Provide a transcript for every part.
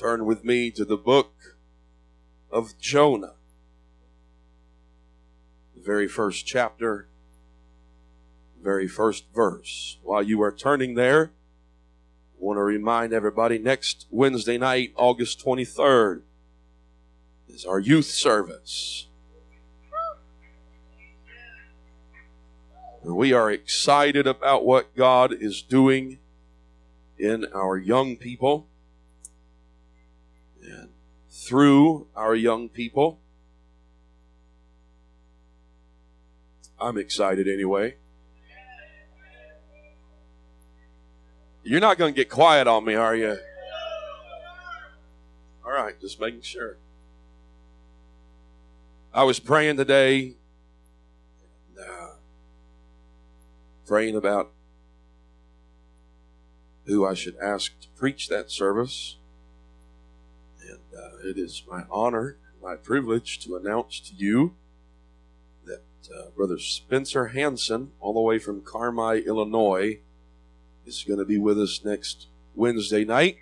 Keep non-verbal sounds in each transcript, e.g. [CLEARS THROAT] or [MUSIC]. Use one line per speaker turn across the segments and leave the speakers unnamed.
Turn with me to the book of Jonah. The very first chapter, very first verse. While you are turning there, I want to remind everybody next Wednesday night, August 23rd, is our youth service. And we are excited about what God is doing in our young people and through our young people. I'm excited anyway. You're not going to get quiet on me, are you? All right, just making sure. I was praying today, uh, praying about who I should ask to preach that service. And uh, it is my honor and my privilege to announce to you that uh, Brother Spencer Hanson, all the way from Carmi, Illinois, is going to be with us next Wednesday night.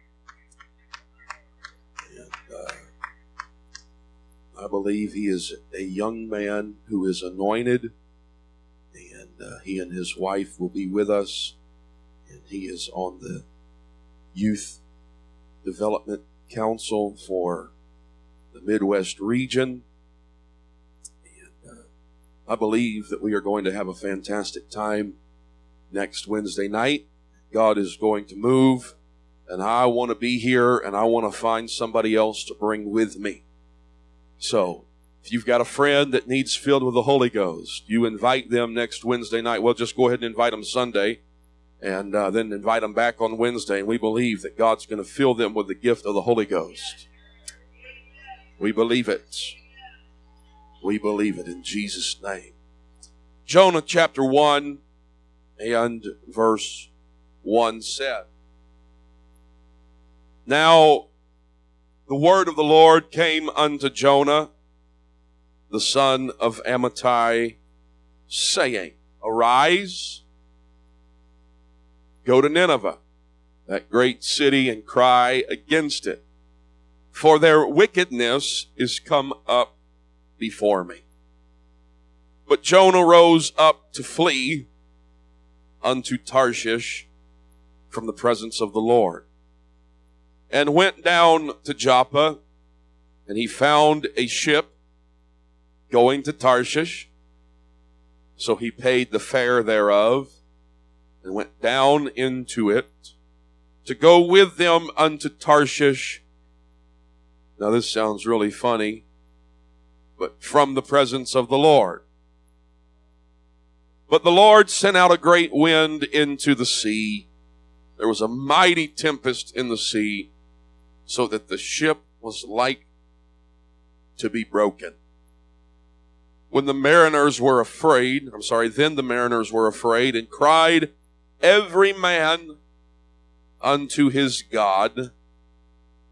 I believe he is a young man who is anointed, and uh, he and his wife will be with us, and he is on the Youth Development Council for the Midwest region. And uh, I believe that we are going to have a fantastic time next Wednesday night. God is going to move, and I want to be here, and I want to find somebody else to bring with me. So, if you've got a friend that needs filled with the Holy Ghost, you invite them next Wednesday night. Well, just go ahead and invite them Sunday and uh, then invite them back on Wednesday. And we believe that God's going to fill them with the gift of the Holy Ghost. We believe it. We believe it in Jesus' name. Jonah chapter 1 and verse 1 said, Now the word of the Lord came unto Jonah, the son of Amittai, saying, Arise, go to Nineveh, that great city, and cry against it, for their wickedness is come up before me. But Jonah rose up to flee unto Tarshish from the presence of the Lord and went down to Joppa, and he found a ship going to Tarshish. So he paid the fare thereof and went down into it to go with them unto Tarshish. Now, this sounds really funny, but from the presence of the Lord. But the Lord sent out a great wind into the sea. There was a mighty tempest in the sea so that the ship was like to be broken. When the mariners were afraid, I'm sorry, then the mariners were afraid and cried, every man unto his God,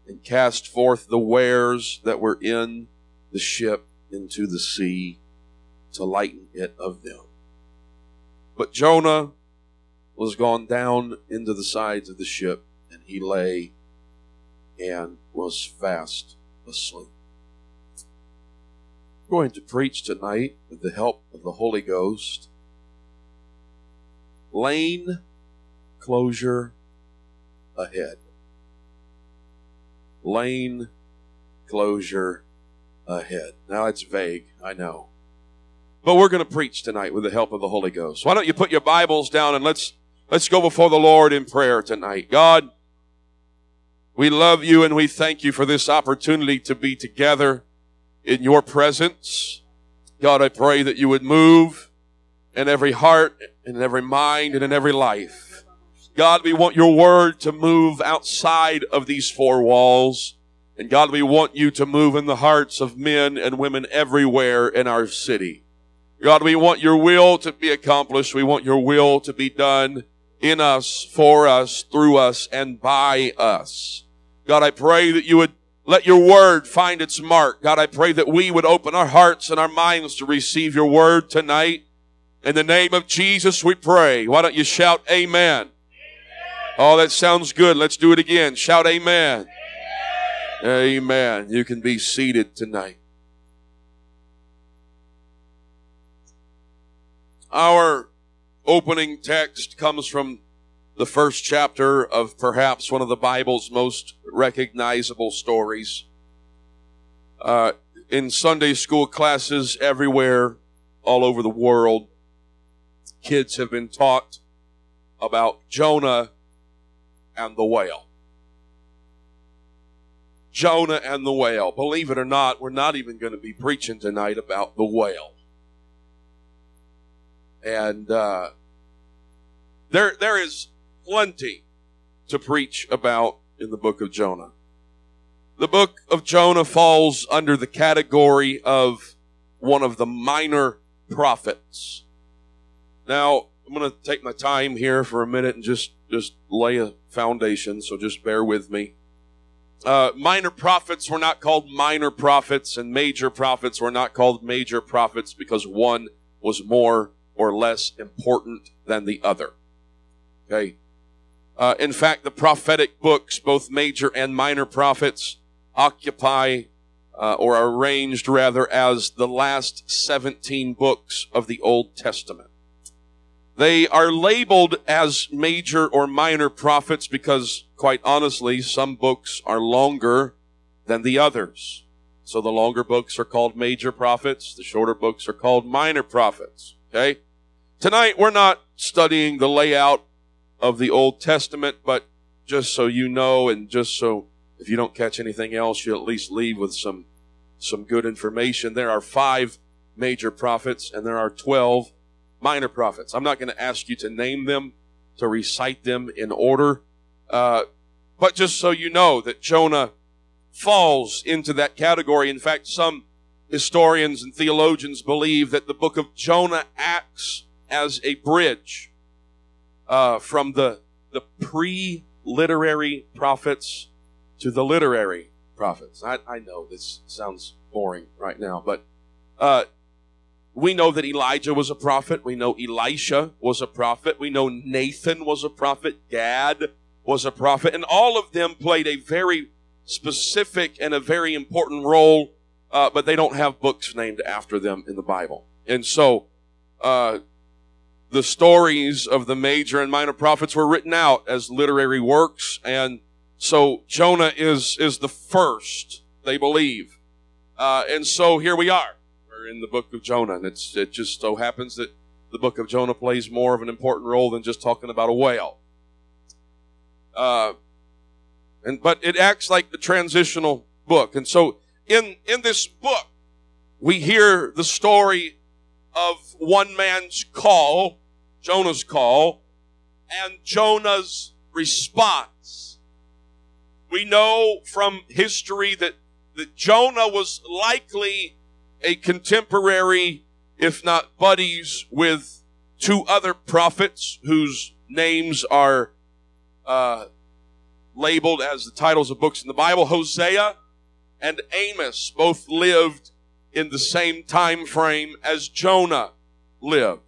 and cast forth the wares that were in the ship into the sea to lighten it of them. But Jonah was gone down into the sides of the ship, and he lay and was fast asleep. I'm going to preach tonight with the help of the Holy Ghost. Lane closure ahead. Lane closure ahead. Now it's vague, I know. But we're going to preach tonight with the help of the Holy Ghost. Why don't you put your Bibles down and let's let's go before the Lord in prayer tonight. God, we love you and we thank you for this opportunity to be together in your presence. God, I pray that you would move in every heart, in every mind, and in every life. God, we want your word to move outside of these four walls. And God, we want you to move in the hearts of men and women everywhere in our city. God, we want your will to be accomplished. We want your will to be done in us, for us, through us, and by us. God, I pray that you would let your word find its mark. God, I pray that we would open our hearts and our minds to receive your word tonight. In the name of Jesus, we pray. Why don't you shout amen? Oh, that sounds good. Let's do it again. Shout amen. amen. Amen. You can be seated tonight. Our opening text comes from the first chapter of perhaps one of the Bible's most recognizable stories. Uh, in Sunday school classes everywhere, all over the world, kids have been taught about Jonah and the whale. Jonah and the whale. Believe it or not, we're not even going to be preaching tonight about the whale. And uh, there, there is plenty to preach about in the book of Jonah. The book of Jonah falls under the category of one of the minor prophets. Now, I'm going to take my time here for a minute and just, just lay a foundation, so just bear with me. Uh, minor prophets were not called minor prophets, and major prophets were not called major prophets because one was more or less important than the other. Okay. Uh, in fact, the prophetic books, both major and minor prophets, occupy uh, or are arranged rather as the last 17 books of the Old Testament. They are labeled as major or minor prophets because, quite honestly, some books are longer than the others. So the longer books are called major prophets, the shorter books are called minor prophets. Okay? Tonight we're not studying the layout of the Old Testament, but just so you know and just so if you don't catch anything else, you at least leave with some some good information. There are five major prophets and there are 12 minor prophets. I'm not going to ask you to name them, to recite them in order, uh, but just so you know that Jonah falls into that category. In fact, some historians and theologians believe that the book of Jonah acts as a bridge uh, from the the pre-literary prophets to the literary prophets. I, I know this sounds boring right now, but uh, we know that Elijah was a prophet. We know Elisha was a prophet. We know Nathan was a prophet. Gad was a prophet. And all of them played a very specific and a very important role, uh, but they don't have books named after them in the Bible. And so, uh, the stories of the major and minor prophets were written out as literary works. And so Jonah is, is the first, they believe. Uh, and so here we are in the book of Jonah. And it just so happens that the book of Jonah plays more of an important role than just talking about a whale. Uh, and but it acts like the transitional book. And so in in this book, we hear the story of one man's call, Jonah's call, and Jonah's response. We know from history that, that Jonah was likely a contemporary, if not buddies, with two other prophets whose names are uh, labeled as the titles of books in the Bible. Hosea and Amos both lived in the same time frame as Jonah lived.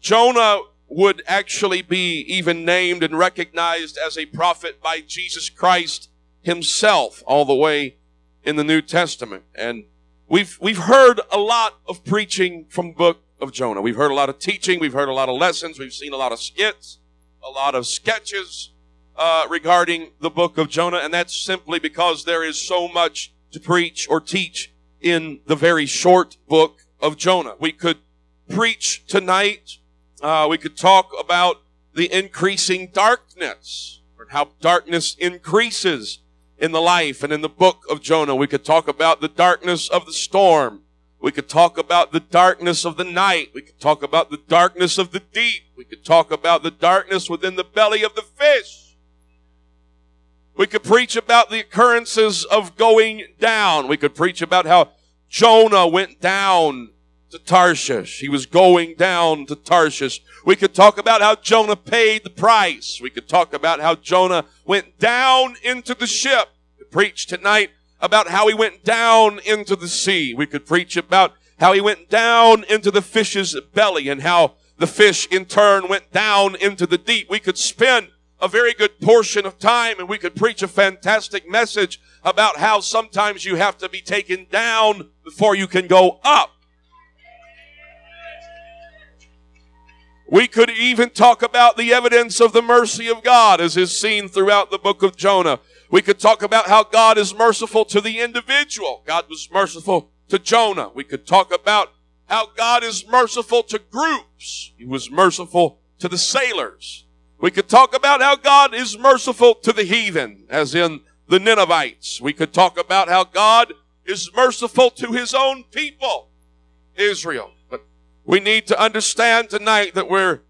Jonah would actually be even named and recognized as a prophet by Jesus Christ himself all the way in the New Testament. And We've, we've heard a lot of preaching from the book of Jonah. We've heard a lot of teaching. We've heard a lot of lessons. We've seen a lot of skits, a lot of sketches uh, regarding the book of Jonah. And that's simply because there is so much to preach or teach in the very short book of Jonah. We could preach tonight. Uh, we could talk about the increasing darkness or how darkness increases in the life and in the book of Jonah. We could talk about the darkness of the storm. We could talk about the darkness of the night. We could talk about the darkness of the deep. We could talk about the darkness within the belly of the fish. We could preach about the occurrences of going down. We could preach about how Jonah went down to Tarshish. He was going down to Tarshish. We could talk about how Jonah paid the price. We could talk about how Jonah went down into the ship. We preach tonight about how he went down into the sea. We could preach about how he went down into the fish's belly and how the fish in turn went down into the deep. We could spend a very good portion of time and we could preach a fantastic message about how sometimes you have to be taken down before you can go up. We could even talk about the evidence of the mercy of God as is seen throughout the book of Jonah. We could talk about how God is merciful to the individual. God was merciful to Jonah. We could talk about how God is merciful to groups. He was merciful to the sailors. We could talk about how God is merciful to the heathen, as in the Ninevites. We could talk about how God is merciful to his own people, Israel. We need to understand tonight that we're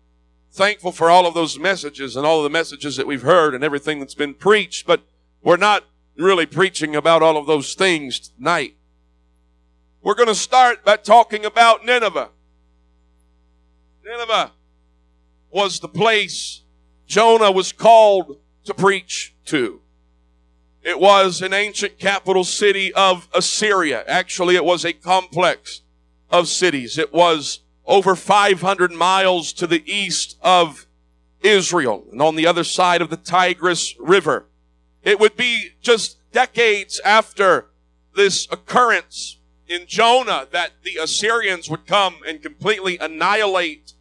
thankful for all of those messages and all of the messages that we've heard and everything that's been preached, but we're not really preaching about all of those things tonight. We're going to start by talking about Nineveh. Nineveh was the place Jonah was called to preach to. It was an ancient capital city of Assyria. Actually, it was a complex of cities. It was over 500 miles to the east of Israel and on the other side of the Tigris River. It would be just decades after this occurrence in Jonah that the Assyrians would come and completely annihilate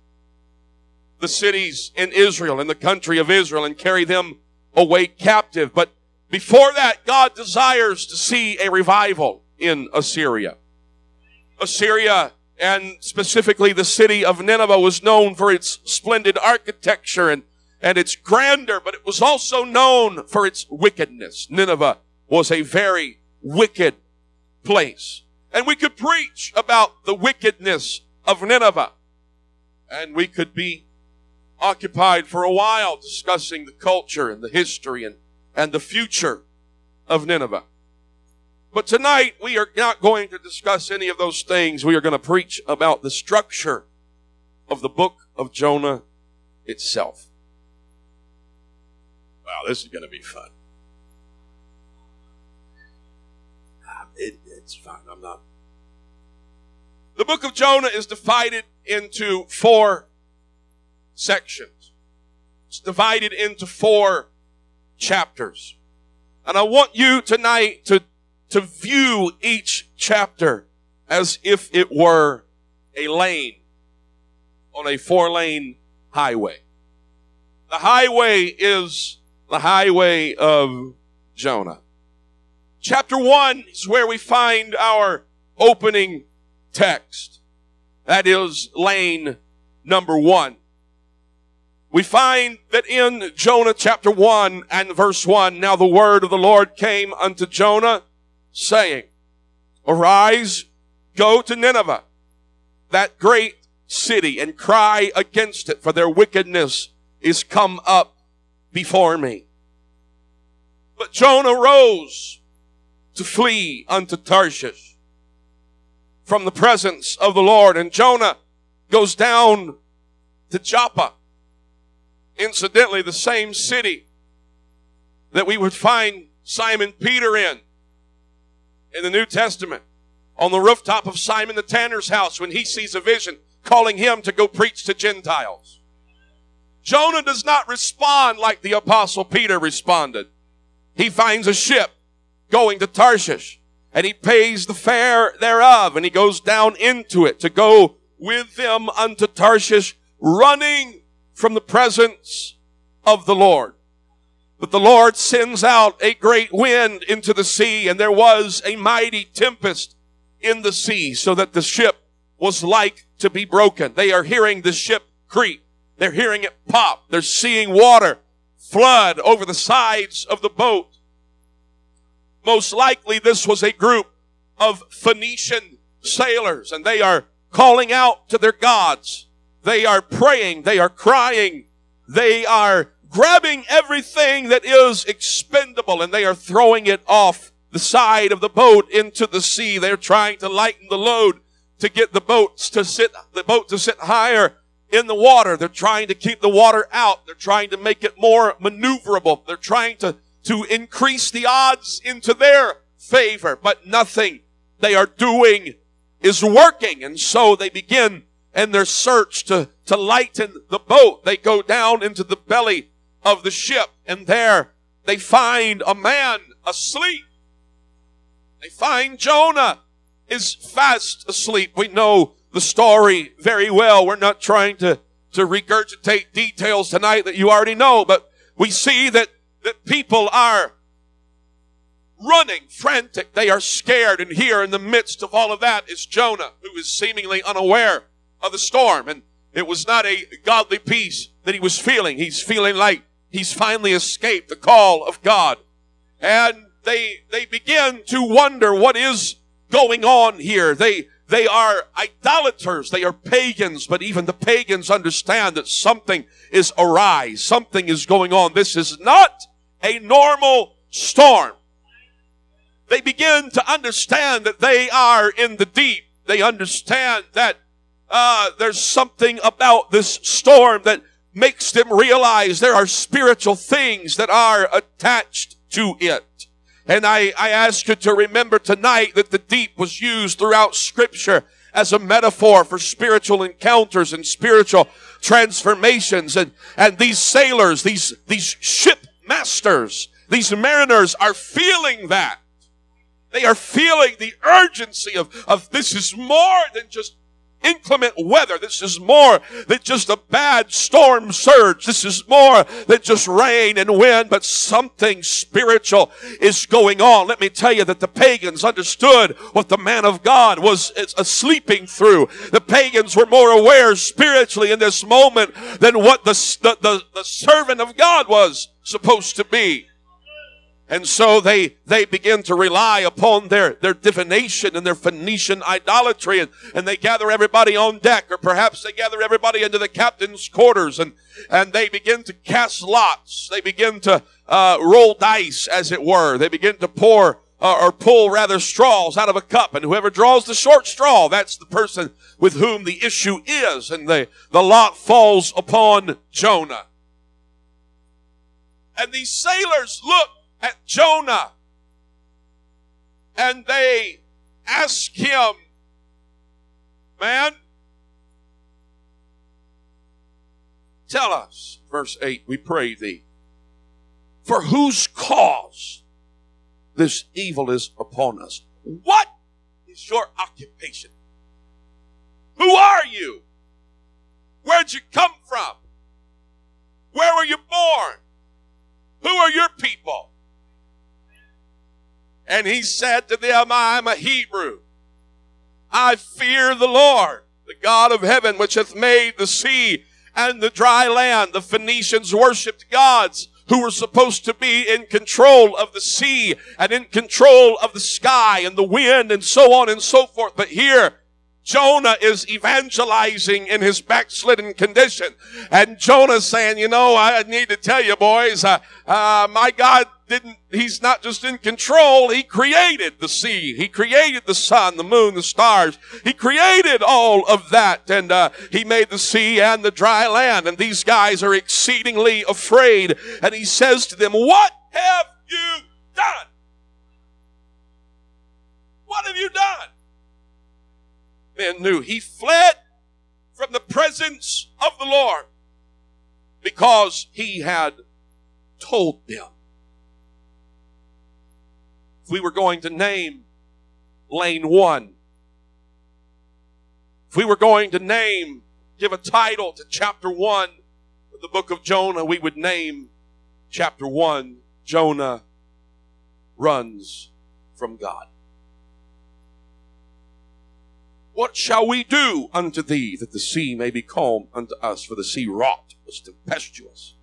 the cities in Israel, in the country of Israel, and carry them away captive. But before that, God desires to see a revival in Assyria. Assyria, and specifically the city of Nineveh, was known for its splendid architecture and and its grandeur, but it was also known for its wickedness. Nineveh was a very wicked place. And we could preach about the wickedness of Nineveh. And we could be occupied for a while discussing the culture and the history and, and the future of Nineveh. But tonight we are not going to discuss any of those things. We are going to preach about the structure of the book of Jonah itself. Wow, this is going to be fun. Um, it, it's fine. I'm not. The book of Jonah is divided into four sections. It's divided into four chapters. And I want you tonight to, to view each chapter as if it were a lane on a four lane highway. The highway is the highway of Jonah. Chapter 1 is where we find our opening text. That is lane number 1. We find that in Jonah chapter 1 and verse 1, now the word of the Lord came unto Jonah, saying, Arise, go to Nineveh, that great city, and cry against it, for their wickedness is come up before me. But Jonah rose to flee unto Tarshish from the presence of the Lord. And Jonah goes down to Joppa. Incidentally, the same city that we would find Simon Peter in, in the New Testament, on the rooftop of Simon the tanner's house when he sees a vision calling him to go preach to Gentiles. Jonah does not respond like the apostle Peter responded. He finds a ship going to Tarshish and he pays the fare thereof and he goes down into it to go with them unto Tarshish running from the presence of the Lord. But the Lord sends out a great wind into the sea and there was a mighty tempest in the sea so that the ship was like to be broken. They are hearing the ship creak. They're hearing it pop. They're seeing water flood over the sides of the boat. Most likely this was a group of Phoenician sailors and they are calling out to their gods. They are praying. They are crying. They are grabbing everything that is expendable and they are throwing it off the side of the boat into the sea. They're trying to lighten the load to get the boats to sit, the boat to sit higher in the water. They're trying to keep the water out. They're trying to make it more maneuverable. They're trying to, to increase the odds into their favor, but nothing they are doing is working. And so they begin in their search to, to lighten the boat. They go down into the belly of the ship, and there they find a man asleep. They find Jonah is fast asleep. We know the story very well. We're not trying to, to regurgitate details tonight that you already know, but we see that, that people are running, frantic. They are scared. And here in the midst of all of that is Jonah, who is seemingly unaware of the storm. And it was not a godly peace that he was feeling. He's feeling like he's finally escaped the call of God. And they, they begin to wonder what is going on here. They, they are idolaters. They are pagans, but even the pagans understand that something is awry. Something is going on. This is not a normal storm. They begin to understand that they are in the deep. They understand that uh, there's something about this storm that makes them realize there are spiritual things that are attached to it. And I, I ask you to remember tonight that the deep was used throughout scripture as a metaphor for spiritual encounters and spiritual transformations. And, and these sailors, these, these ship masters, these mariners are feeling that. They are feeling the urgency of, of this is more than just inclement weather. This is more than just a bad storm surge. This is more than just rain and wind, but something spiritual is going on. Let me tell you that the pagans understood what the man of God was uh, sleeping through. The pagans were more aware spiritually in this moment than what the, the, the, the servant of God was supposed to be. And so they, they begin to rely upon their, their divination and their Phoenician idolatry and, and they gather everybody on deck or perhaps they gather everybody into the captain's quarters and, and they begin to cast lots. They begin to, uh, roll dice as it were. They begin to pour uh, or pull rather straws out of a cup and whoever draws the short straw, that's the person with whom the issue is and the, the lot falls upon Jonah. And these sailors look at Jonah and they ask him, Man, tell us, verse 8, we pray thee, for whose cause this evil is upon us? What is your occupation? Who are you? Where'd you come from? Where were you born? Who are your people? And he said to them, I am a Hebrew. I fear the Lord, the God of heaven, which hath made the sea and the dry land. The Phoenicians worshipped gods who were supposed to be in control of the sea and in control of the sky and the wind and so on and so forth. But here, Jonah is evangelizing in his backslidden condition. And Jonah's saying, you know, I need to tell you boys, uh, uh, my God didn't, he's not just in control, he created the sea. He created the sun, the moon, the stars. He created all of that and, uh, he made the sea and the dry land. And these guys are exceedingly afraid. And he says to them, what have you done? What have you done? Men knew. He fled from the presence of the Lord because he had told them. If we were going to name lane one, if we were going to name, give a title to chapter one of the book of Jonah, we would name chapter one, Jonah runs from God. What shall we do unto thee that the sea may be calm unto us? For the sea wrought was tempestuous.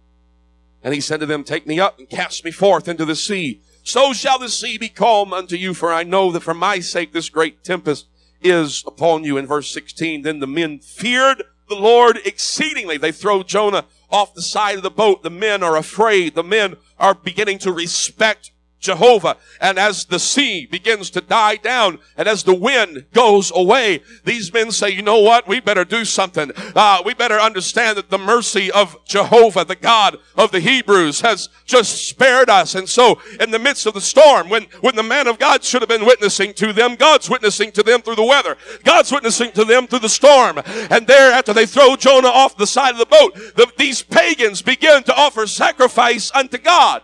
And he said to them, Take me up and cast me forth into the sea. So shall the sea be calm unto you, for I know that for my sake this great tempest is upon you. In verse 16, then the men feared the Lord exceedingly. They throw Jonah off the side of the boat. The men are afraid. The men are beginning to respect Jehovah. And as the sea begins to die down and as the wind goes away, these men say, you know what? We better do something. Uh, we better understand that the mercy of Jehovah, the God of the Hebrews, has just spared us. And so in the midst of the storm, when, when the man of God should have been witnessing to them, God's witnessing to them through the weather. God's witnessing to them through the storm. And there, after they throw Jonah off the side of the boat, the, these pagans begin to offer sacrifice unto God.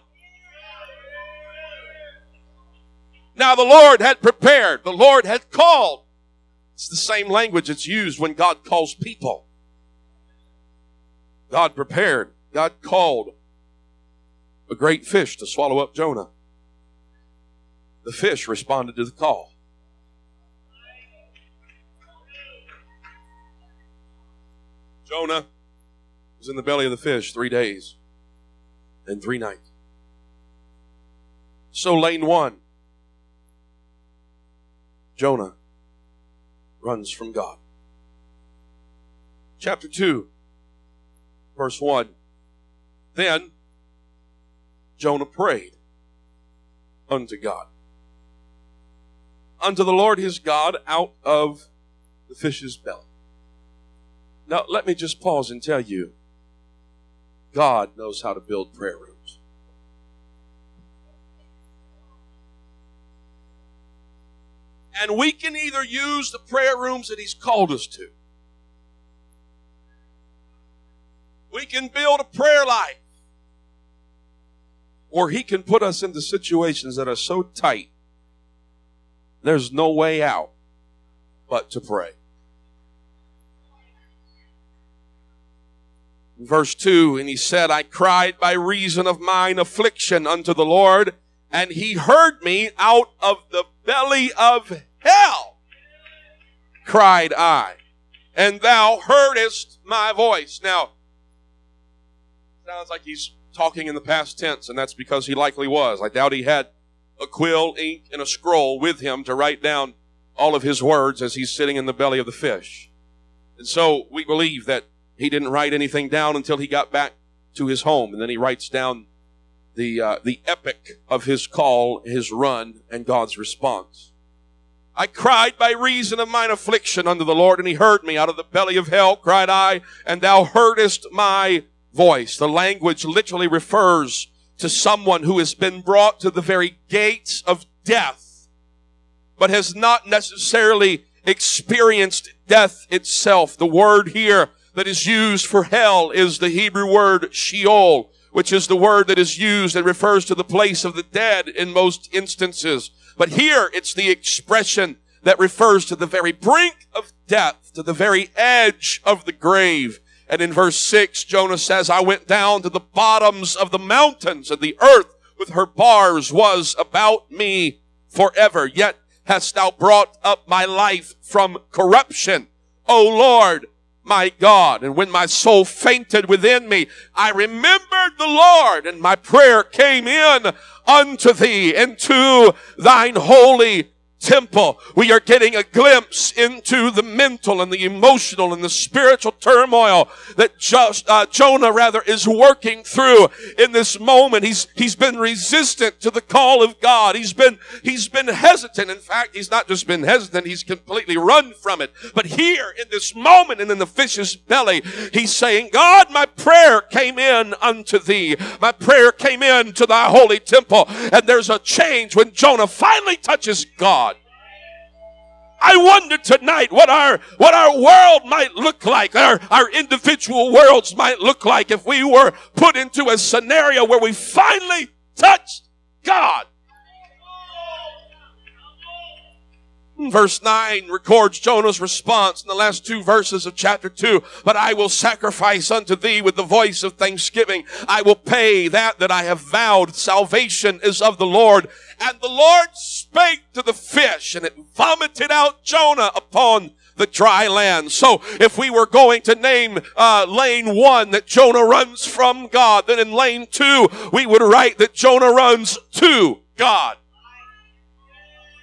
Now the Lord had prepared, the Lord had called. It's the same language that's used when God calls people. God prepared, God called a great fish to swallow up Jonah. The fish responded to the call. Jonah was in the belly of the fish three days and three nights. So, lane one Jonah runs from God. Chapter 2, verse 1. Then Jonah prayed unto God. Unto the Lord his God out of the fish's belly. Now, let me just pause and tell you God knows how to build prayer rooms. And we can either use the prayer rooms that He's called us to. We can build a prayer life. Or He can put us into situations that are so tight, there's no way out but to pray. Verse 2 And He said, I cried by reason of mine affliction unto the Lord and he heard me out of the belly of hell, cried I, and thou heardest my voice. Now, sounds like he's talking in the past tense, and that's because he likely was. I doubt he had a quill, ink, and a scroll with him to write down all of his words as he's sitting in the belly of the fish. And so we believe that he didn't write anything down until he got back to his home, and then he writes down the, uh, the epic of his call, his run, and God's response. I cried by reason of mine affliction unto the Lord, and he heard me. Out of the belly of hell cried I, and thou heardest my voice. The language literally refers to someone who has been brought to the very gates of death, but has not necessarily experienced death itself. The word here that is used for hell is the Hebrew word Sheol, which is the word that is used and refers to the place of the dead in most instances. But here it's the expression that refers to the very brink of death, to the very edge of the grave. And in verse 6, Jonah says, I went down to the bottoms of the mountains, and the earth with her bars was about me forever. Yet hast thou brought up my life from corruption. O Lord, my God. And when my soul fainted within me, I remembered the Lord and my prayer came in unto thee into thine holy temple. We are getting a glimpse into the mental and the emotional and the spiritual turmoil that just, uh, Jonah rather is working through in this moment. He's, he's been resistant to the call of God. He's been, he's been hesitant. In fact, he's not just been hesitant, he's completely run from it. But here in this moment and in the fish's belly, he's saying, God, my prayer came in unto thee. My prayer came in to thy holy temple. And there's a change when Jonah finally touches God. I wonder tonight what our, what our world might look like, our, our individual worlds might look like if we were put into a scenario where we finally touched God. Verse 9 records Jonah's response in the last two verses of chapter 2. But I will sacrifice unto thee with the voice of thanksgiving. I will pay that that I have vowed. Salvation is of the Lord. And the Lord spake to the fish and it vomited out Jonah upon the dry land. So if we were going to name uh, lane one that Jonah runs from God, then in lane two we would write that Jonah runs to God.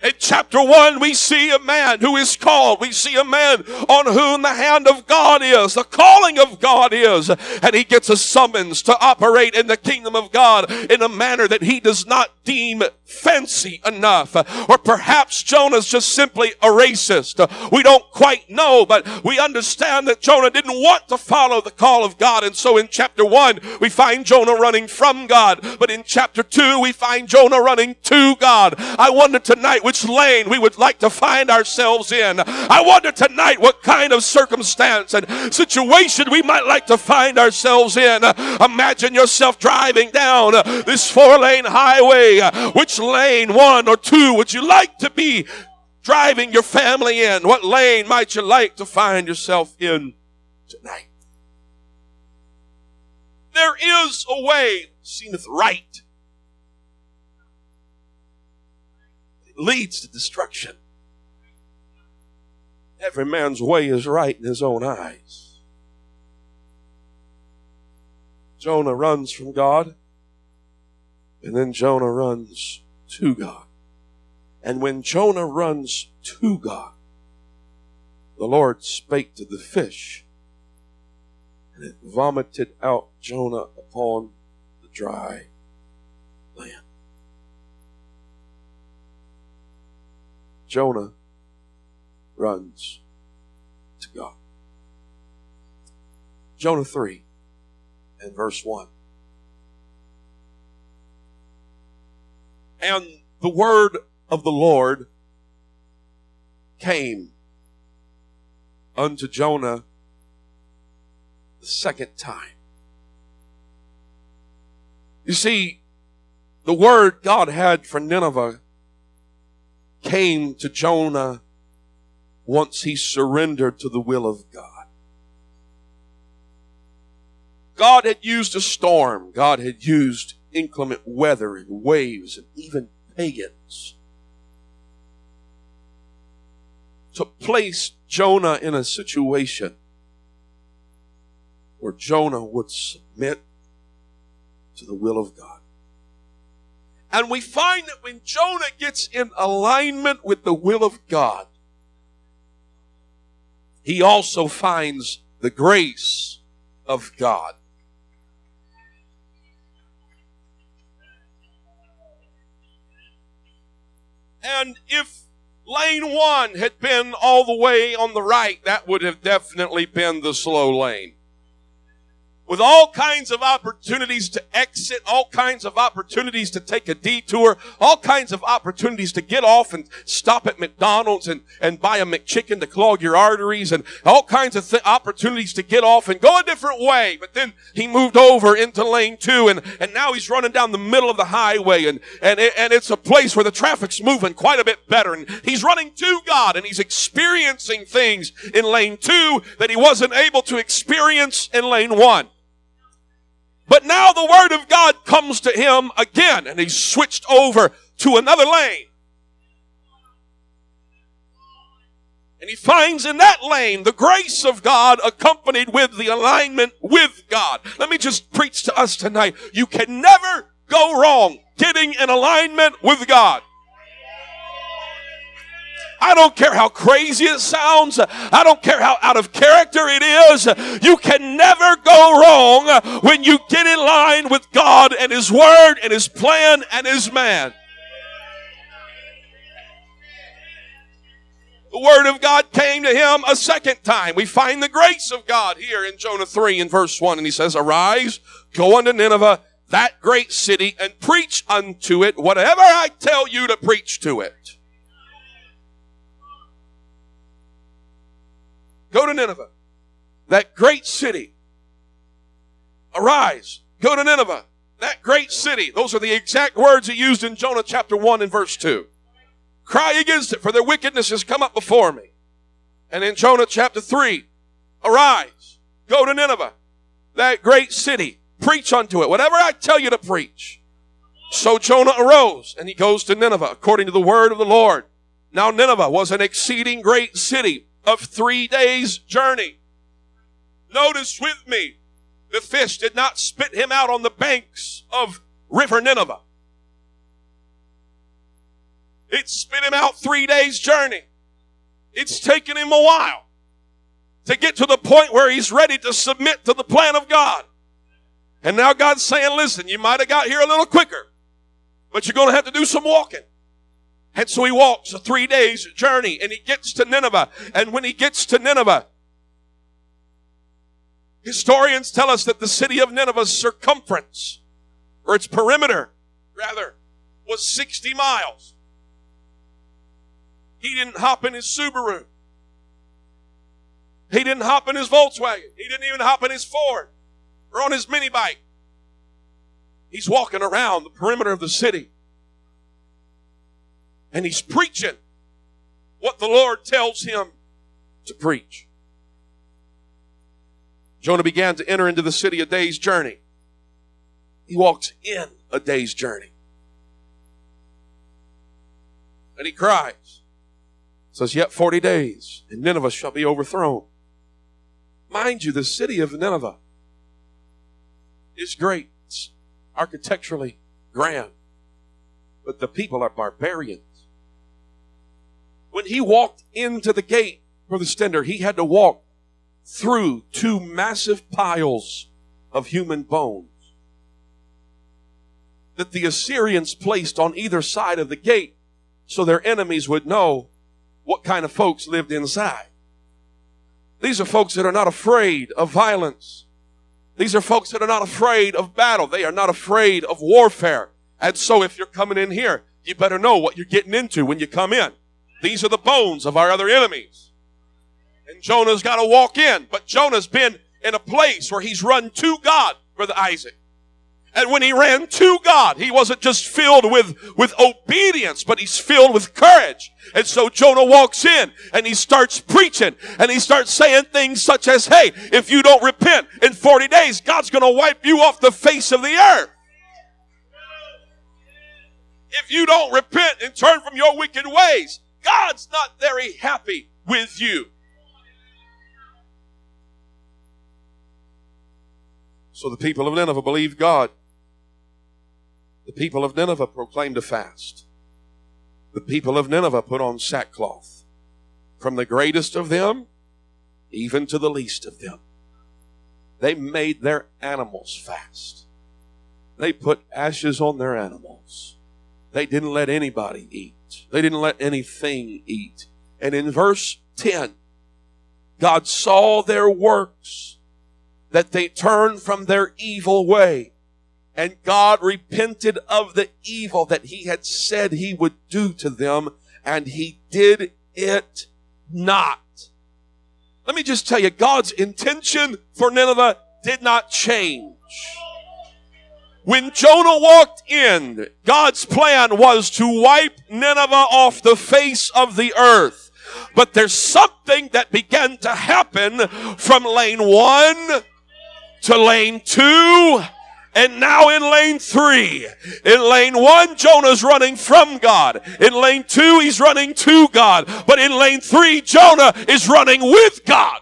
In chapter 1, we see a man who is called. We see a man on whom the hand of God is, the calling of God is. And he gets a summons to operate in the kingdom of God in a manner that he does not deem fancy enough. Or perhaps Jonah's just simply a racist. We don't quite know, but we understand that Jonah didn't want to follow the call of God. And so in chapter 1, we find Jonah running from God. But in chapter 2, we find Jonah running to God. I wonder tonight, which lane we would like to find ourselves in. I wonder tonight what kind of circumstance and situation we might like to find ourselves in. Imagine yourself driving down this four lane highway. Which lane, one or two, would you like to be driving your family in? What lane might you like to find yourself in tonight? There is a way seemeth right leads to destruction. Every man's way is right in his own eyes. Jonah runs from God, and then Jonah runs to God. And when Jonah runs to God, the Lord spake to the fish, and it vomited out Jonah upon the dry Jonah runs to God. Jonah 3 and verse 1. And the word of the Lord came unto Jonah the second time. You see, the word God had for Nineveh came to Jonah once he surrendered to the will of God. God had used a storm. God had used inclement weather and waves and even pagans to place Jonah in a situation where Jonah would submit to the will of God. And we find that when Jonah gets in alignment with the will of God, he also finds the grace of God. And if lane one had been all the way on the right, that would have definitely been the slow lane with all kinds of opportunities to exit, all kinds of opportunities to take a detour, all kinds of opportunities to get off and stop at McDonald's and, and buy a McChicken to clog your arteries and all kinds of th- opportunities to get off and go a different way. But then he moved over into lane two and, and now he's running down the middle of the highway and, and, and it's a place where the traffic's moving quite a bit better and he's running to God and he's experiencing things in lane two that he wasn't able to experience in lane one. But now the word of God comes to him again and he's switched over to another lane. And he finds in that lane the grace of God accompanied with the alignment with God. Let me just preach to us tonight. You can never go wrong getting in alignment with God. I don't care how crazy it sounds. I don't care how out of character it is. You can never go wrong when you get in line with God and His Word and His plan and His man. The word of God came to him a second time. We find the grace of God here in Jonah 3 in verse 1. And he says, Arise, go unto Nineveh, that great city, and preach unto it whatever I tell you to preach to it. Go to Nineveh, that great city. Arise, go to Nineveh, that great city. Those are the exact words he used in Jonah chapter 1 and verse 2. Cry against it, for their wickedness has come up before me. And in Jonah chapter 3, arise, go to Nineveh, that great city, preach unto it, whatever I tell you to preach. So Jonah arose and he goes to Nineveh according to the word of the Lord. Now Nineveh was an exceeding great city of three days journey. Notice with me, the fish did not spit him out on the banks of River Nineveh. It spit him out three days journey. It's taken him a while to get to the point where he's ready to submit to the plan of God. And now God's saying, listen, you might have got here a little quicker, but you're going to have to do some walking. And so he walks a three days journey and he gets to Nineveh. And when he gets to Nineveh, historians tell us that the city of Nineveh's circumference, or its perimeter, rather, was 60 miles. He didn't hop in his Subaru. He didn't hop in his Volkswagen. He didn't even hop in his Ford or on his mini bike. He's walking around the perimeter of the city and he's preaching what the Lord tells him to preach. Jonah began to enter into the city a day's journey. He walked in a day's journey. And he cries, says, Yet 40 days, and Nineveh shall be overthrown. Mind you, the city of Nineveh is great, it's architecturally grand, but the people are barbarians. When he walked into the gate for the stender, he had to walk through two massive piles of human bones that the Assyrians placed on either side of the gate so their enemies would know what kind of folks lived inside. These are folks that are not afraid of violence. These are folks that are not afraid of battle. They are not afraid of warfare. And so if you're coming in here, you better know what you're getting into when you come in. These are the bones of our other enemies. And Jonah's got to walk in. But Jonah's been in a place where he's run to God, Brother Isaac. And when he ran to God, he wasn't just filled with, with obedience, but he's filled with courage. And so Jonah walks in and he starts preaching and he starts saying things such as, Hey, if you don't repent in 40 days, God's going to wipe you off the face of the earth. If you don't repent and turn from your wicked ways, God's not very happy with you. So the people of Nineveh believed God. The people of Nineveh proclaimed a fast. The people of Nineveh put on sackcloth. From the greatest of them, even to the least of them. They made their animals fast. They put ashes on their animals. They didn't let anybody eat. They didn't let anything eat. And in verse 10, God saw their works, that they turned from their evil way. And God repented of the evil that he had said he would do to them, and he did it not. Let me just tell you, God's intention for Nineveh did not change. When Jonah walked in, God's plan was to wipe Nineveh off the face of the earth. But there's something that began to happen from lane one to lane two and now in lane three. In lane one, Jonah's running from God. In lane two, he's running to God. But in lane three, Jonah is running with God.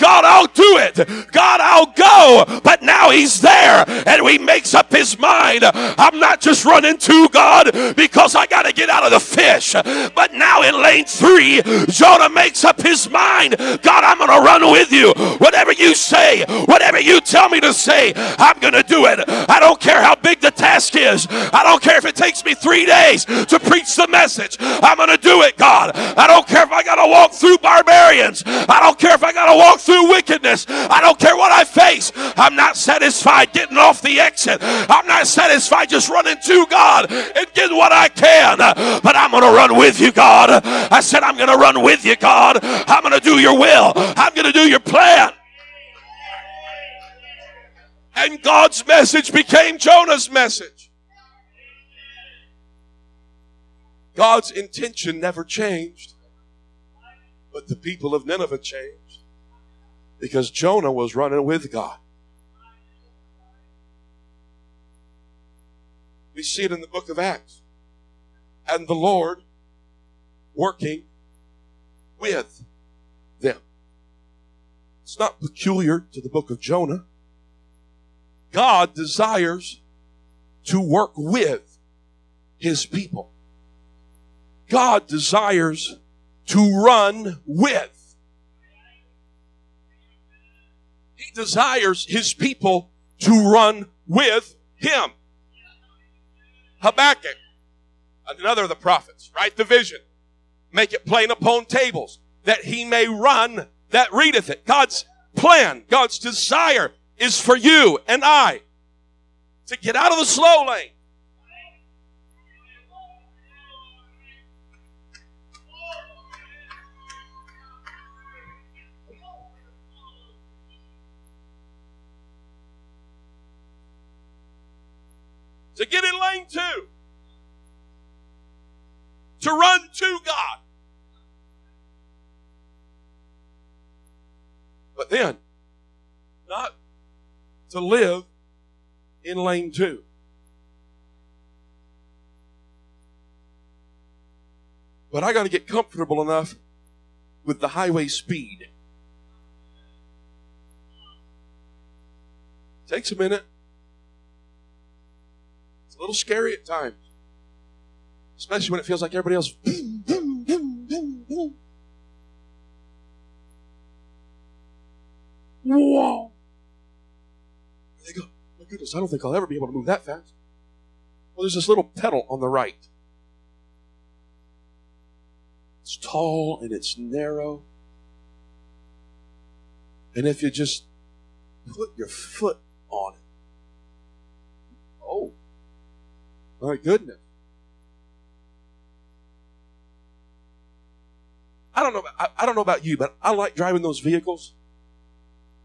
God, I'll do it. God, I'll go. But now he's there and he makes up his mind. I'm not just running to God because I got to get out of the fish. But now in lane three, Jonah makes up his mind. God, I'm going to run with you. Whatever you say, whatever you tell me to say, I'm going to do it. I don't care how big the task is. I don't care if it takes me three days to preach the message. I'm going to do it, God. I don't care if I got to walk through barbarians. I don't care if I got to walk through through wickedness. I don't care what I face. I'm not satisfied getting off the exit. I'm not satisfied just running to God and getting what I can. But I'm going to run with you, God. I said, I'm going to run with you, God. I'm going to do your will. I'm going to do your plan. And God's message became Jonah's message. God's intention never changed, but the people of Nineveh changed because Jonah was running with God. We see it in the book of Acts. And the Lord working with them. It's not peculiar to the book of Jonah. God desires to work with his people. God desires to run with. Desires his people to run with him. Habakkuk, another of the prophets, write the vision, make it plain upon tables, that he may run that readeth it. God's plan, God's desire is for you and I to get out of the slow lane. To get in lane two. To run to God. But then, not to live in lane two. But I got to get comfortable enough with the highway speed. Takes a minute. A little scary at times. Especially when it feels like everybody else. [CLEARS THROAT] Whoa. They go, my goodness, I don't think I'll ever be able to move that fast. Well, there's this little pedal on the right. It's tall and it's narrow. And if you just put your foot on it, my goodness. I don't know. I, I don't know about you, but I like driving those vehicles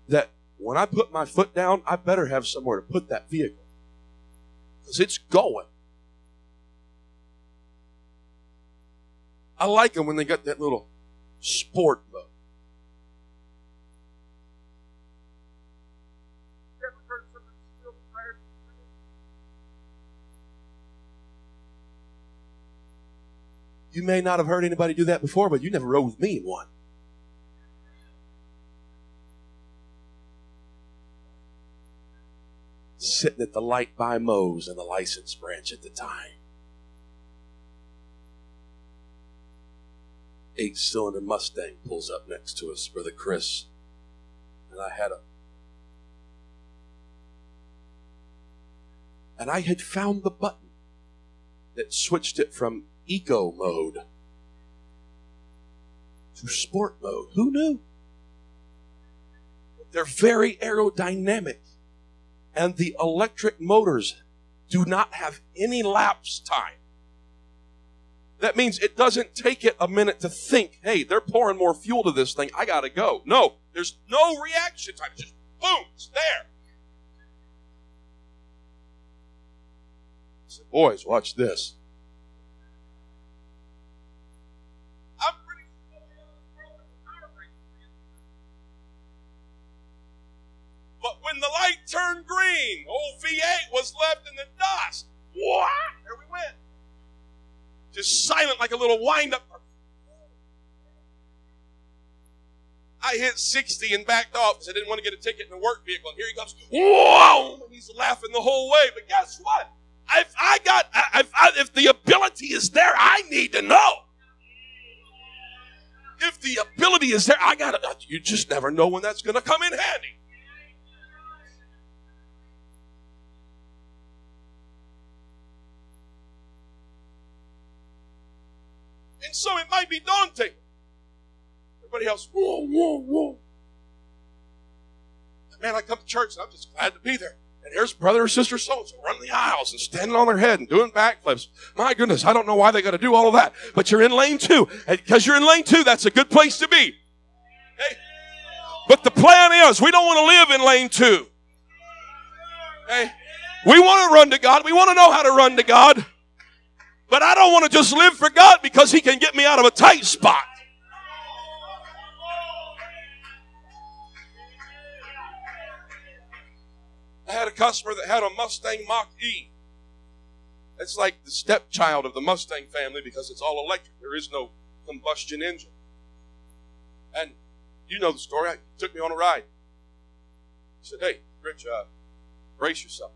that when I put my foot down, I better have somewhere to put that vehicle because it's going. I like them when they got that little sport mode. You may not have heard anybody do that before, but you never rode with me in one. Sitting at the light by Moe's and the license branch at the time. Eight cylinder Mustang pulls up next to us, Brother Chris. And I had a. And I had found the button that switched it from eco mode to sport mode. Who knew? They're very aerodynamic, and the electric motors do not have any lapse time. That means it doesn't take it a minute to think, hey, they're pouring more fuel to this thing. I got to go. No, there's no reaction time. It's just boom, it's there. I said, boys, watch this. But when the light turned green, old V8 was left in the dust. What? There we went. Just silent like a little wind up. I hit 60 and backed off because I didn't want to get a ticket in a work vehicle. And here he comes. Whoa! He's laughing the whole way. But guess what? If I got, if, I, if the ability is there, I need to know. If the ability is there, I got to, you just never know when that's going to come in handy. And so it might be daunting. Everybody else, whoa, whoa, whoa. Man, I come to church and I'm just glad to be there. And here's brother or sister so and so running the aisles and standing on their head and doing backflips. My goodness, I don't know why they got to do all of that. But you're in lane two. Because you're in lane two, that's a good place to be. Hey. But the plan is we don't want to live in lane two. Hey. We want to run to God. We want to know how to run to God. But I don't want to just live for God because He can get me out of a tight spot. I had a customer that had a Mustang Mach E. It's like the stepchild of the Mustang family because it's all electric. There is no combustion engine. And you know the story. He took me on a ride. He said, Hey, Rich, uh, brace yourself.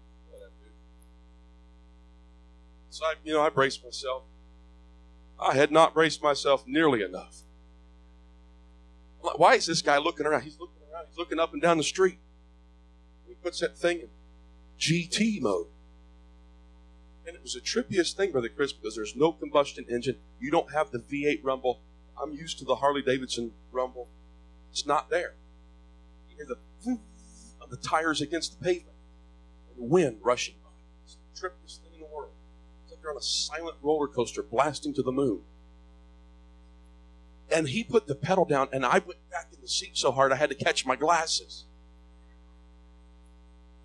So I, you know, I braced myself. I had not braced myself nearly enough. Why is this guy looking around? He's looking around. He's looking up and down the street. He puts that thing in GT mode. And it was the trippiest thing, Brother Chris, because there's no combustion engine. You don't have the V8 rumble. I'm used to the Harley Davidson rumble. It's not there. You hear the [LAUGHS] of the tires against the pavement and the wind rushing by. It's the trippiest thing in the world. It's like you're on a silent roller coaster blasting to the moon. And he put the pedal down, and I went back in the seat so hard I had to catch my glasses.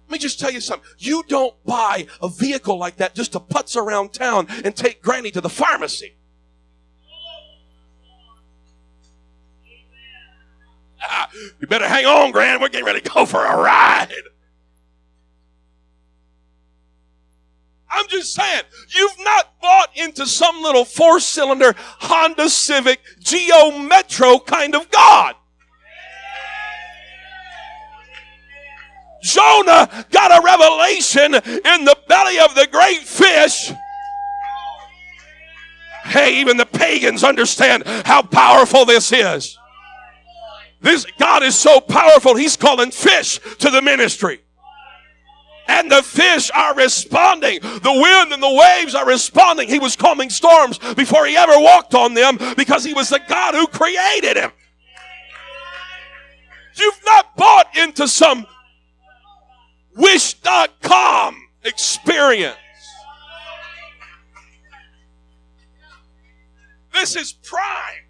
Let me just tell you something. You don't buy a vehicle like that just to putz around town and take Granny to the pharmacy. Ah, you better hang on, Gran. We're getting ready to go for a ride. I'm just saying, you've not bought into some little four cylinder Honda Civic Geo Metro kind of God. Jonah got a revelation in the belly of the great fish. Hey, even the pagans understand how powerful this is. This God is so powerful, He's calling fish to the ministry. And the fish are responding. The wind and the waves are responding. He was calming storms before he ever walked on them because he was the God who created him. You've not bought into some wish.com experience. This is prime.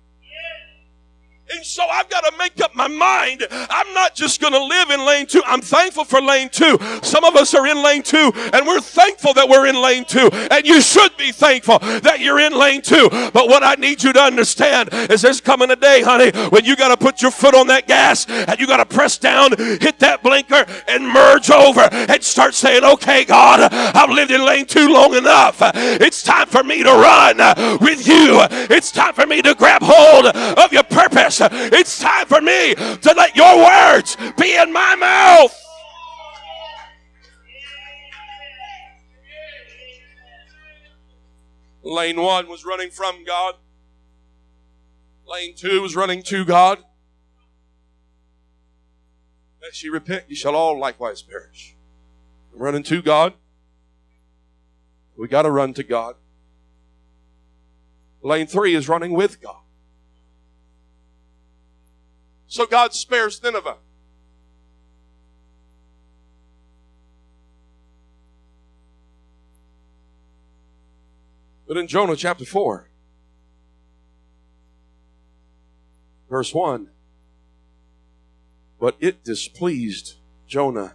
And so I've got to make up my mind. I'm not just going to live in lane two. I'm thankful for lane two. Some of us are in lane two, and we're thankful that we're in lane two. And you should be thankful that you're in lane two. But what I need you to understand is there's coming a day, honey, when you got to put your foot on that gas and you got to press down, hit that blinker, and merge over and start saying, okay, God, I've lived in lane two long enough. It's time for me to run with you. It's time for me to grab hold of your purpose. It's time for me to let your words be in my mouth. Lane one was running from God. Lane two was running to God. Unless ye repent, ye shall all likewise perish. I'm running to God. We got to run to God. Lane three is running with God. So God spares Nineveh. But in Jonah chapter 4, verse 1, but it displeased Jonah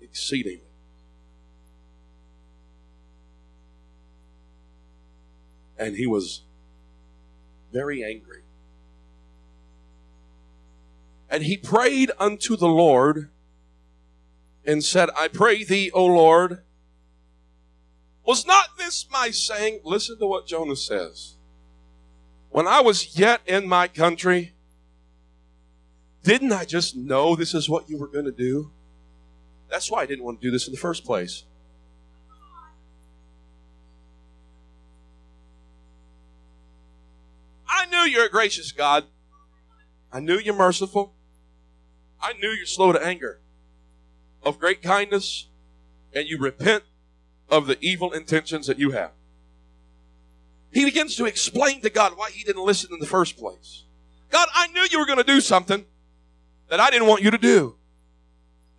exceedingly. And he was very angry. And he prayed unto the Lord and said, I pray thee, O Lord, was not this my saying? Listen to what Jonah says. When I was yet in my country, didn't I just know this is what you were going to do? That's why I didn't want to do this in the first place. I knew you're a gracious God. I knew you're merciful. I knew you're slow to anger, of great kindness, and you repent of the evil intentions that you have. He begins to explain to God why he didn't listen in the first place. God, I knew you were going to do something that I didn't want you to do.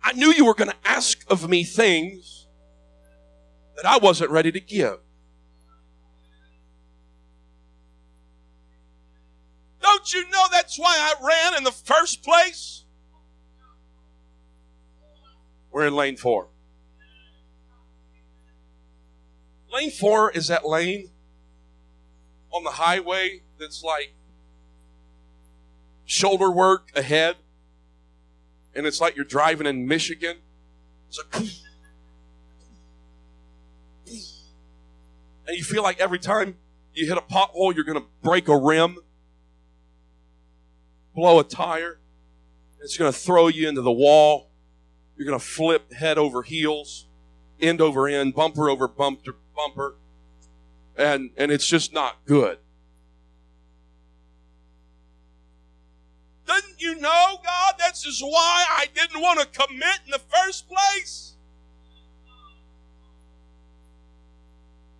I knew you were going to ask of me things that I wasn't ready to give. Don't you know that's why I ran in the first place? We're in lane four. Lane four is that lane on the highway that's like shoulder work ahead. And it's like you're driving in Michigan. It's like, and you feel like every time you hit a pothole, you're going to break a rim, blow a tire. It's going to throw you into the wall. You're going to flip head over heels, end over end, bumper over bumper, bumper. and and it's just not good. Doesn't you know, God? That's just why I didn't want to commit in the first place.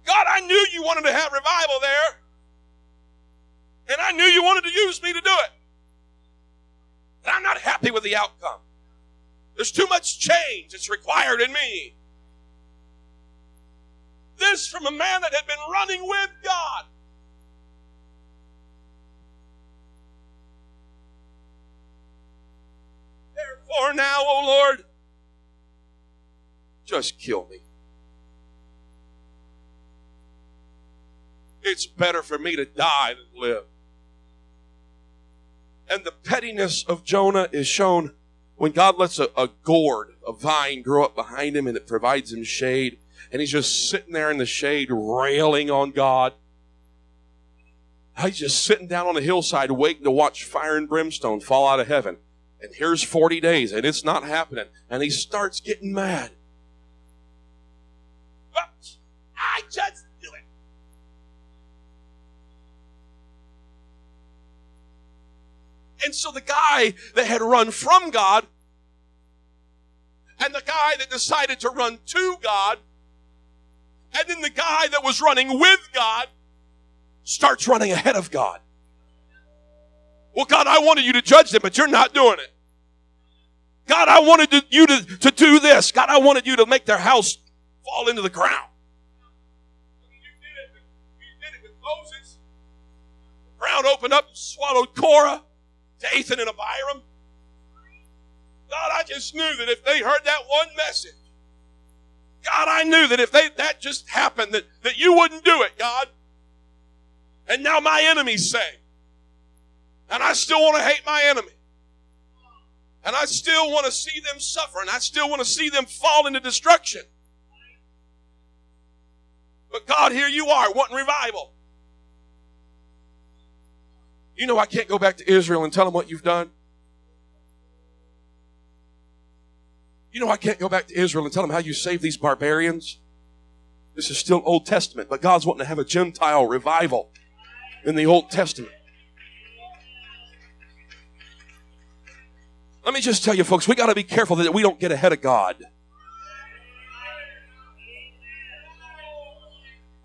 God, I knew you wanted to have revival there. And I knew you wanted to use me to do it. And I'm not happy with the outcome. There's too much change that's required in me. This from a man that had been running with God. Therefore, now, O Lord, just kill me. It's better for me to die than live. And the pettiness of Jonah is shown when God lets a, a gourd, a vine, grow up behind him and it provides him shade. And he's just sitting there in the shade, railing on God. He's just sitting down on the hillside, waiting to watch fire and brimstone fall out of heaven. And here's 40 days, and it's not happening. And he starts getting mad. But I just And so the guy that had run from God and the guy that decided to run to God and then the guy that was running with God starts running ahead of God. Well, God, I wanted you to judge them, but you're not doing it. God, I wanted to, you to, to do this. God, I wanted you to make their house fall into the ground. You did it, you did it with Moses. The ground opened up and swallowed Korah. Dathan and Abiram. God, I just knew that if they heard that one message, God, I knew that if they, that just happened, that, that you wouldn't do it, God. And now my enemies say, and I still want to hate my enemy. And I still want to see them suffer, and I still want to see them fall into destruction. But God, here you are, wanting revival. You know, I can't go back to Israel and tell them what you've done. You know, I can't go back to Israel and tell them how you saved these barbarians. This is still Old Testament, but God's wanting to have a Gentile revival in the Old Testament. Let me just tell you, folks, we got to be careful that we don't get ahead of God.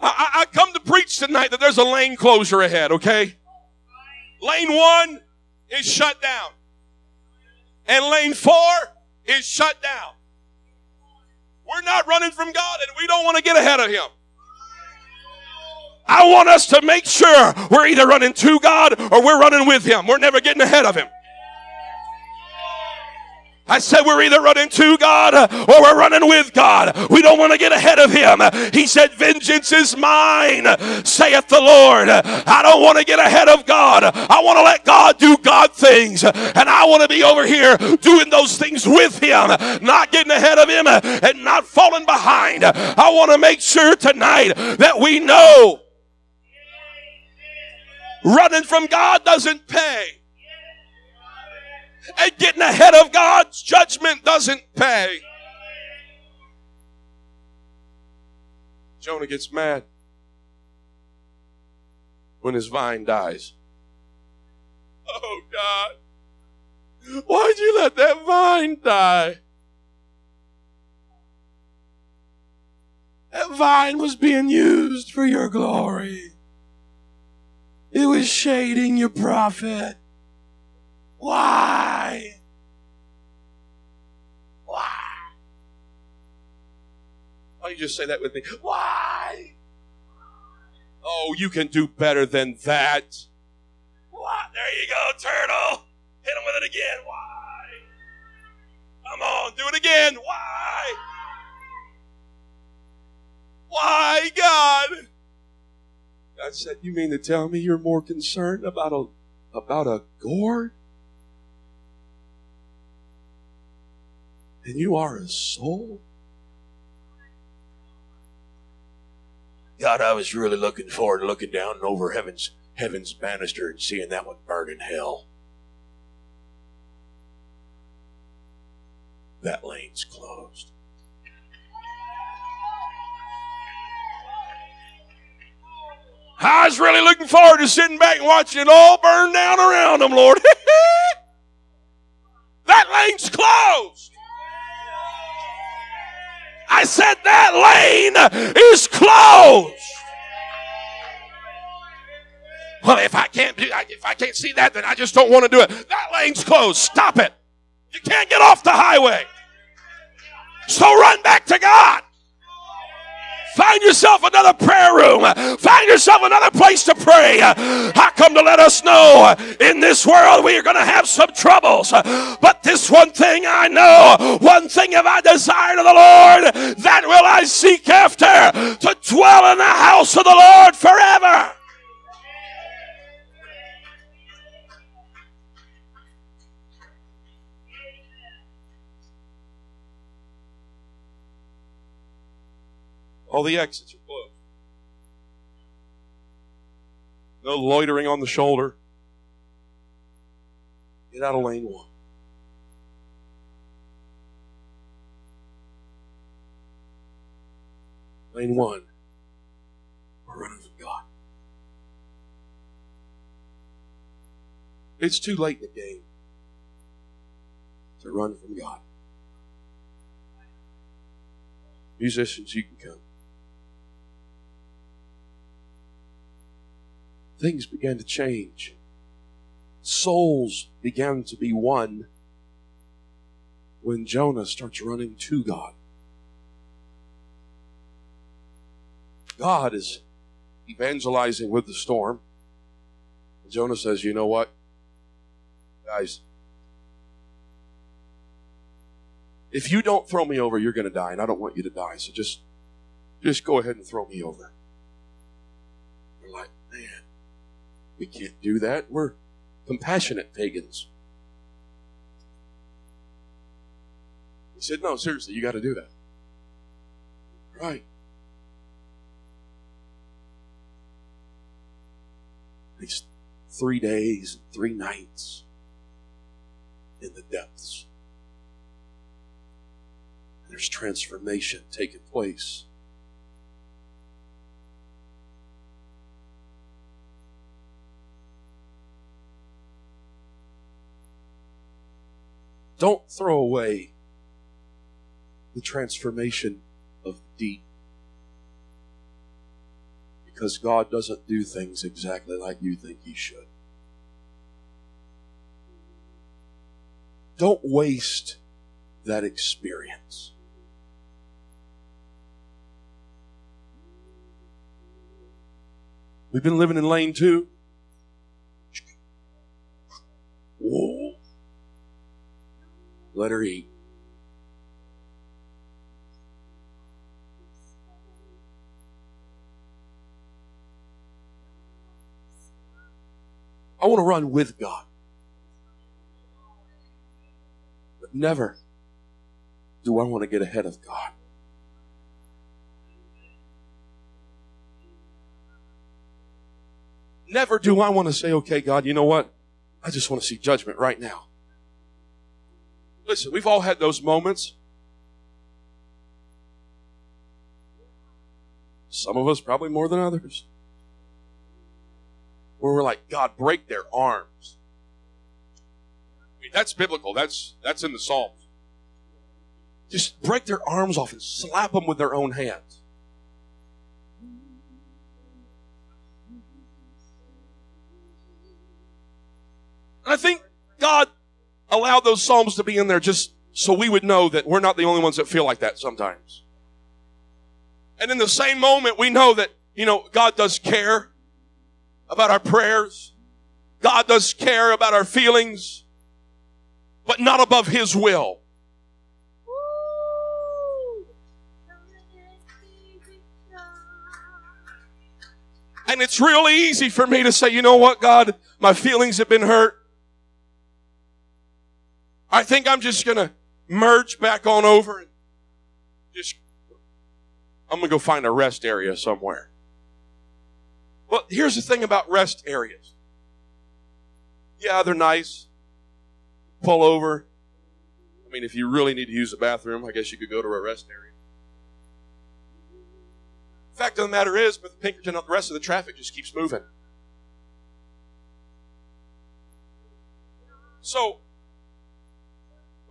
I, I, I come to preach tonight that there's a lane closure ahead, okay? Lane one is shut down. And lane four is shut down. We're not running from God and we don't want to get ahead of Him. I want us to make sure we're either running to God or we're running with Him. We're never getting ahead of Him. I said we're either running to God or we're running with God. We don't want to get ahead of Him. He said, Vengeance is mine, saith the Lord. I don't want to get ahead of God. I want to let God do God things. And I want to be over here doing those things with Him, not getting ahead of Him and not falling behind. I want to make sure tonight that we know running from God doesn't pay and getting ahead of God's judgment doesn't pay. Jonah gets mad when his vine dies. Oh God, why'd you let that vine die? That vine was being used for your glory. It was shading your prophet. Why? Why? Why don't you just say that with me? Why? Oh, you can do better than that. What? There you go, turtle. Hit him with it again. Why? Come on, do it again. Why? Why, God? God said, You mean to tell me you're more concerned about a about a gourd and you are a soul? God, I was really looking forward to looking down over heaven's heaven's banister and seeing that one burn in hell. That lane's closed. I was really looking forward to sitting back and watching it all burn down around them, Lord. [LAUGHS] that lane's closed. I said that lane is closed. Well, if I can't do, if I can't see that, then I just don't want to do it. That lane's closed. Stop it. You can't get off the highway. So run back to God. Find yourself another prayer room. Find yourself another place to pray. I come to let us know in this world we are going to have some troubles. But this one thing I know, one thing have I desired of the Lord, that will I seek after to dwell in the house of the Lord forever. All the exits are closed. No loitering on the shoulder. Get out of lane one. Lane one. We're running from God. It's too late in the game to run from God. Musicians, you can come. Things began to change. Souls began to be won when Jonah starts running to God. God is evangelizing with the storm. Jonah says, You know what? Guys, if you don't throw me over, you're going to die, and I don't want you to die. So just, just go ahead and throw me over. We can't do that. We're compassionate pagans. He said, No, seriously, you got to do that. Right. These three days, and three nights in the depths. There's transformation taking place. Don't throw away the transformation of deep. Because God doesn't do things exactly like you think He should. Don't waste that experience. We've been living in lane two. Whoa. Let her eat. I want to run with God. But never do I want to get ahead of God. Never do I want to say, okay, God, you know what? I just want to see judgment right now. Listen, we've all had those moments. Some of us probably more than others. Where we're like, God, break their arms. I mean, that's biblical. That's that's in the Psalms. Just break their arms off and slap them with their own hands. And I think God allowed those Psalms to be in there just so we would know that we're not the only ones that feel like that sometimes. And in the same moment, we know that, you know, God does care about our prayers. God does care about our feelings, but not above His will. And it's really easy for me to say, you know what, God, my feelings have been hurt. I think I'm just going to merge back on over and just, I'm going to go find a rest area somewhere. Well, here's the thing about rest areas. Yeah, they're nice. Pull over. I mean, if you really need to use the bathroom, I guess you could go to a rest area. Fact of the matter is, with Pinkerton, the rest of the traffic just keeps moving. So,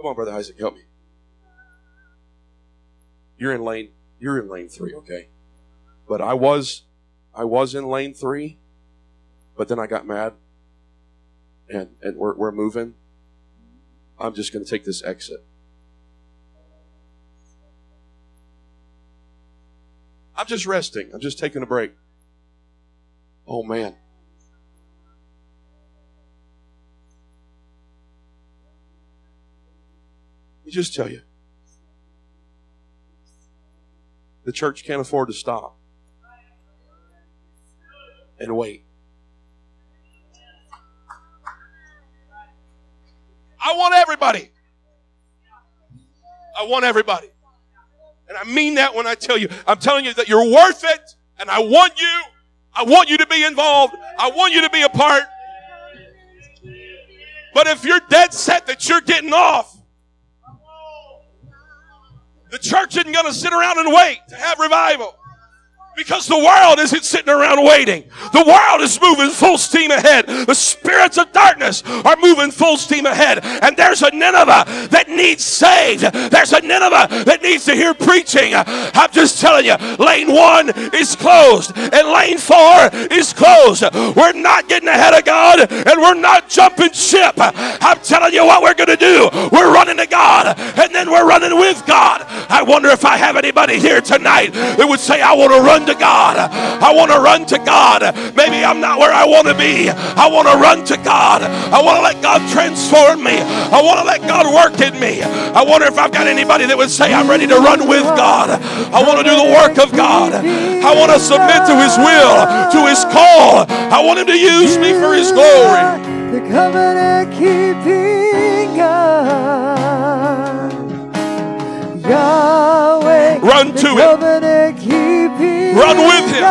come on, brother Isaac, help me. You're in lane. You're in lane three, okay? But I was, I was in lane three, but then I got mad, and and we're we're moving. I'm just going to take this exit. I'm just resting. I'm just taking a break. Oh man. Just tell you. The church can't afford to stop and wait. I want everybody. I want everybody. And I mean that when I tell you, I'm telling you that you're worth it. And I want you. I want you to be involved. I want you to be a part. But if you're dead set that you're getting off, the church isn't going to sit around and wait to have revival. Because the world isn't sitting around waiting. The world is moving full steam ahead. The spirits of darkness are moving full steam ahead. And there's a Nineveh that needs saved. There's a Nineveh that needs to hear preaching. I'm just telling you, lane one is closed and lane four is closed. We're not getting ahead of God and we're not jumping ship. I'm telling you what we're going to do. We're running to God and then we're running with God. I wonder if I have anybody here tonight that would say, I want to run to God. I want to run to God. Maybe I'm not where I want to be. I want to run to God. I want to let God transform me. I want to let God work in me. I wonder if I've got anybody that would say, I'm ready to run with God. I want to do the work of God. I want to submit to His will, to His call. I want Him to use me for His glory.
The covenant keeping God. Yahweh.
Run to Him. With Him.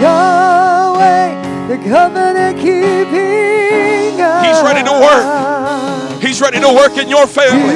Yahweh. The covenant keeping
He's ready to work. He's ready to work in your family.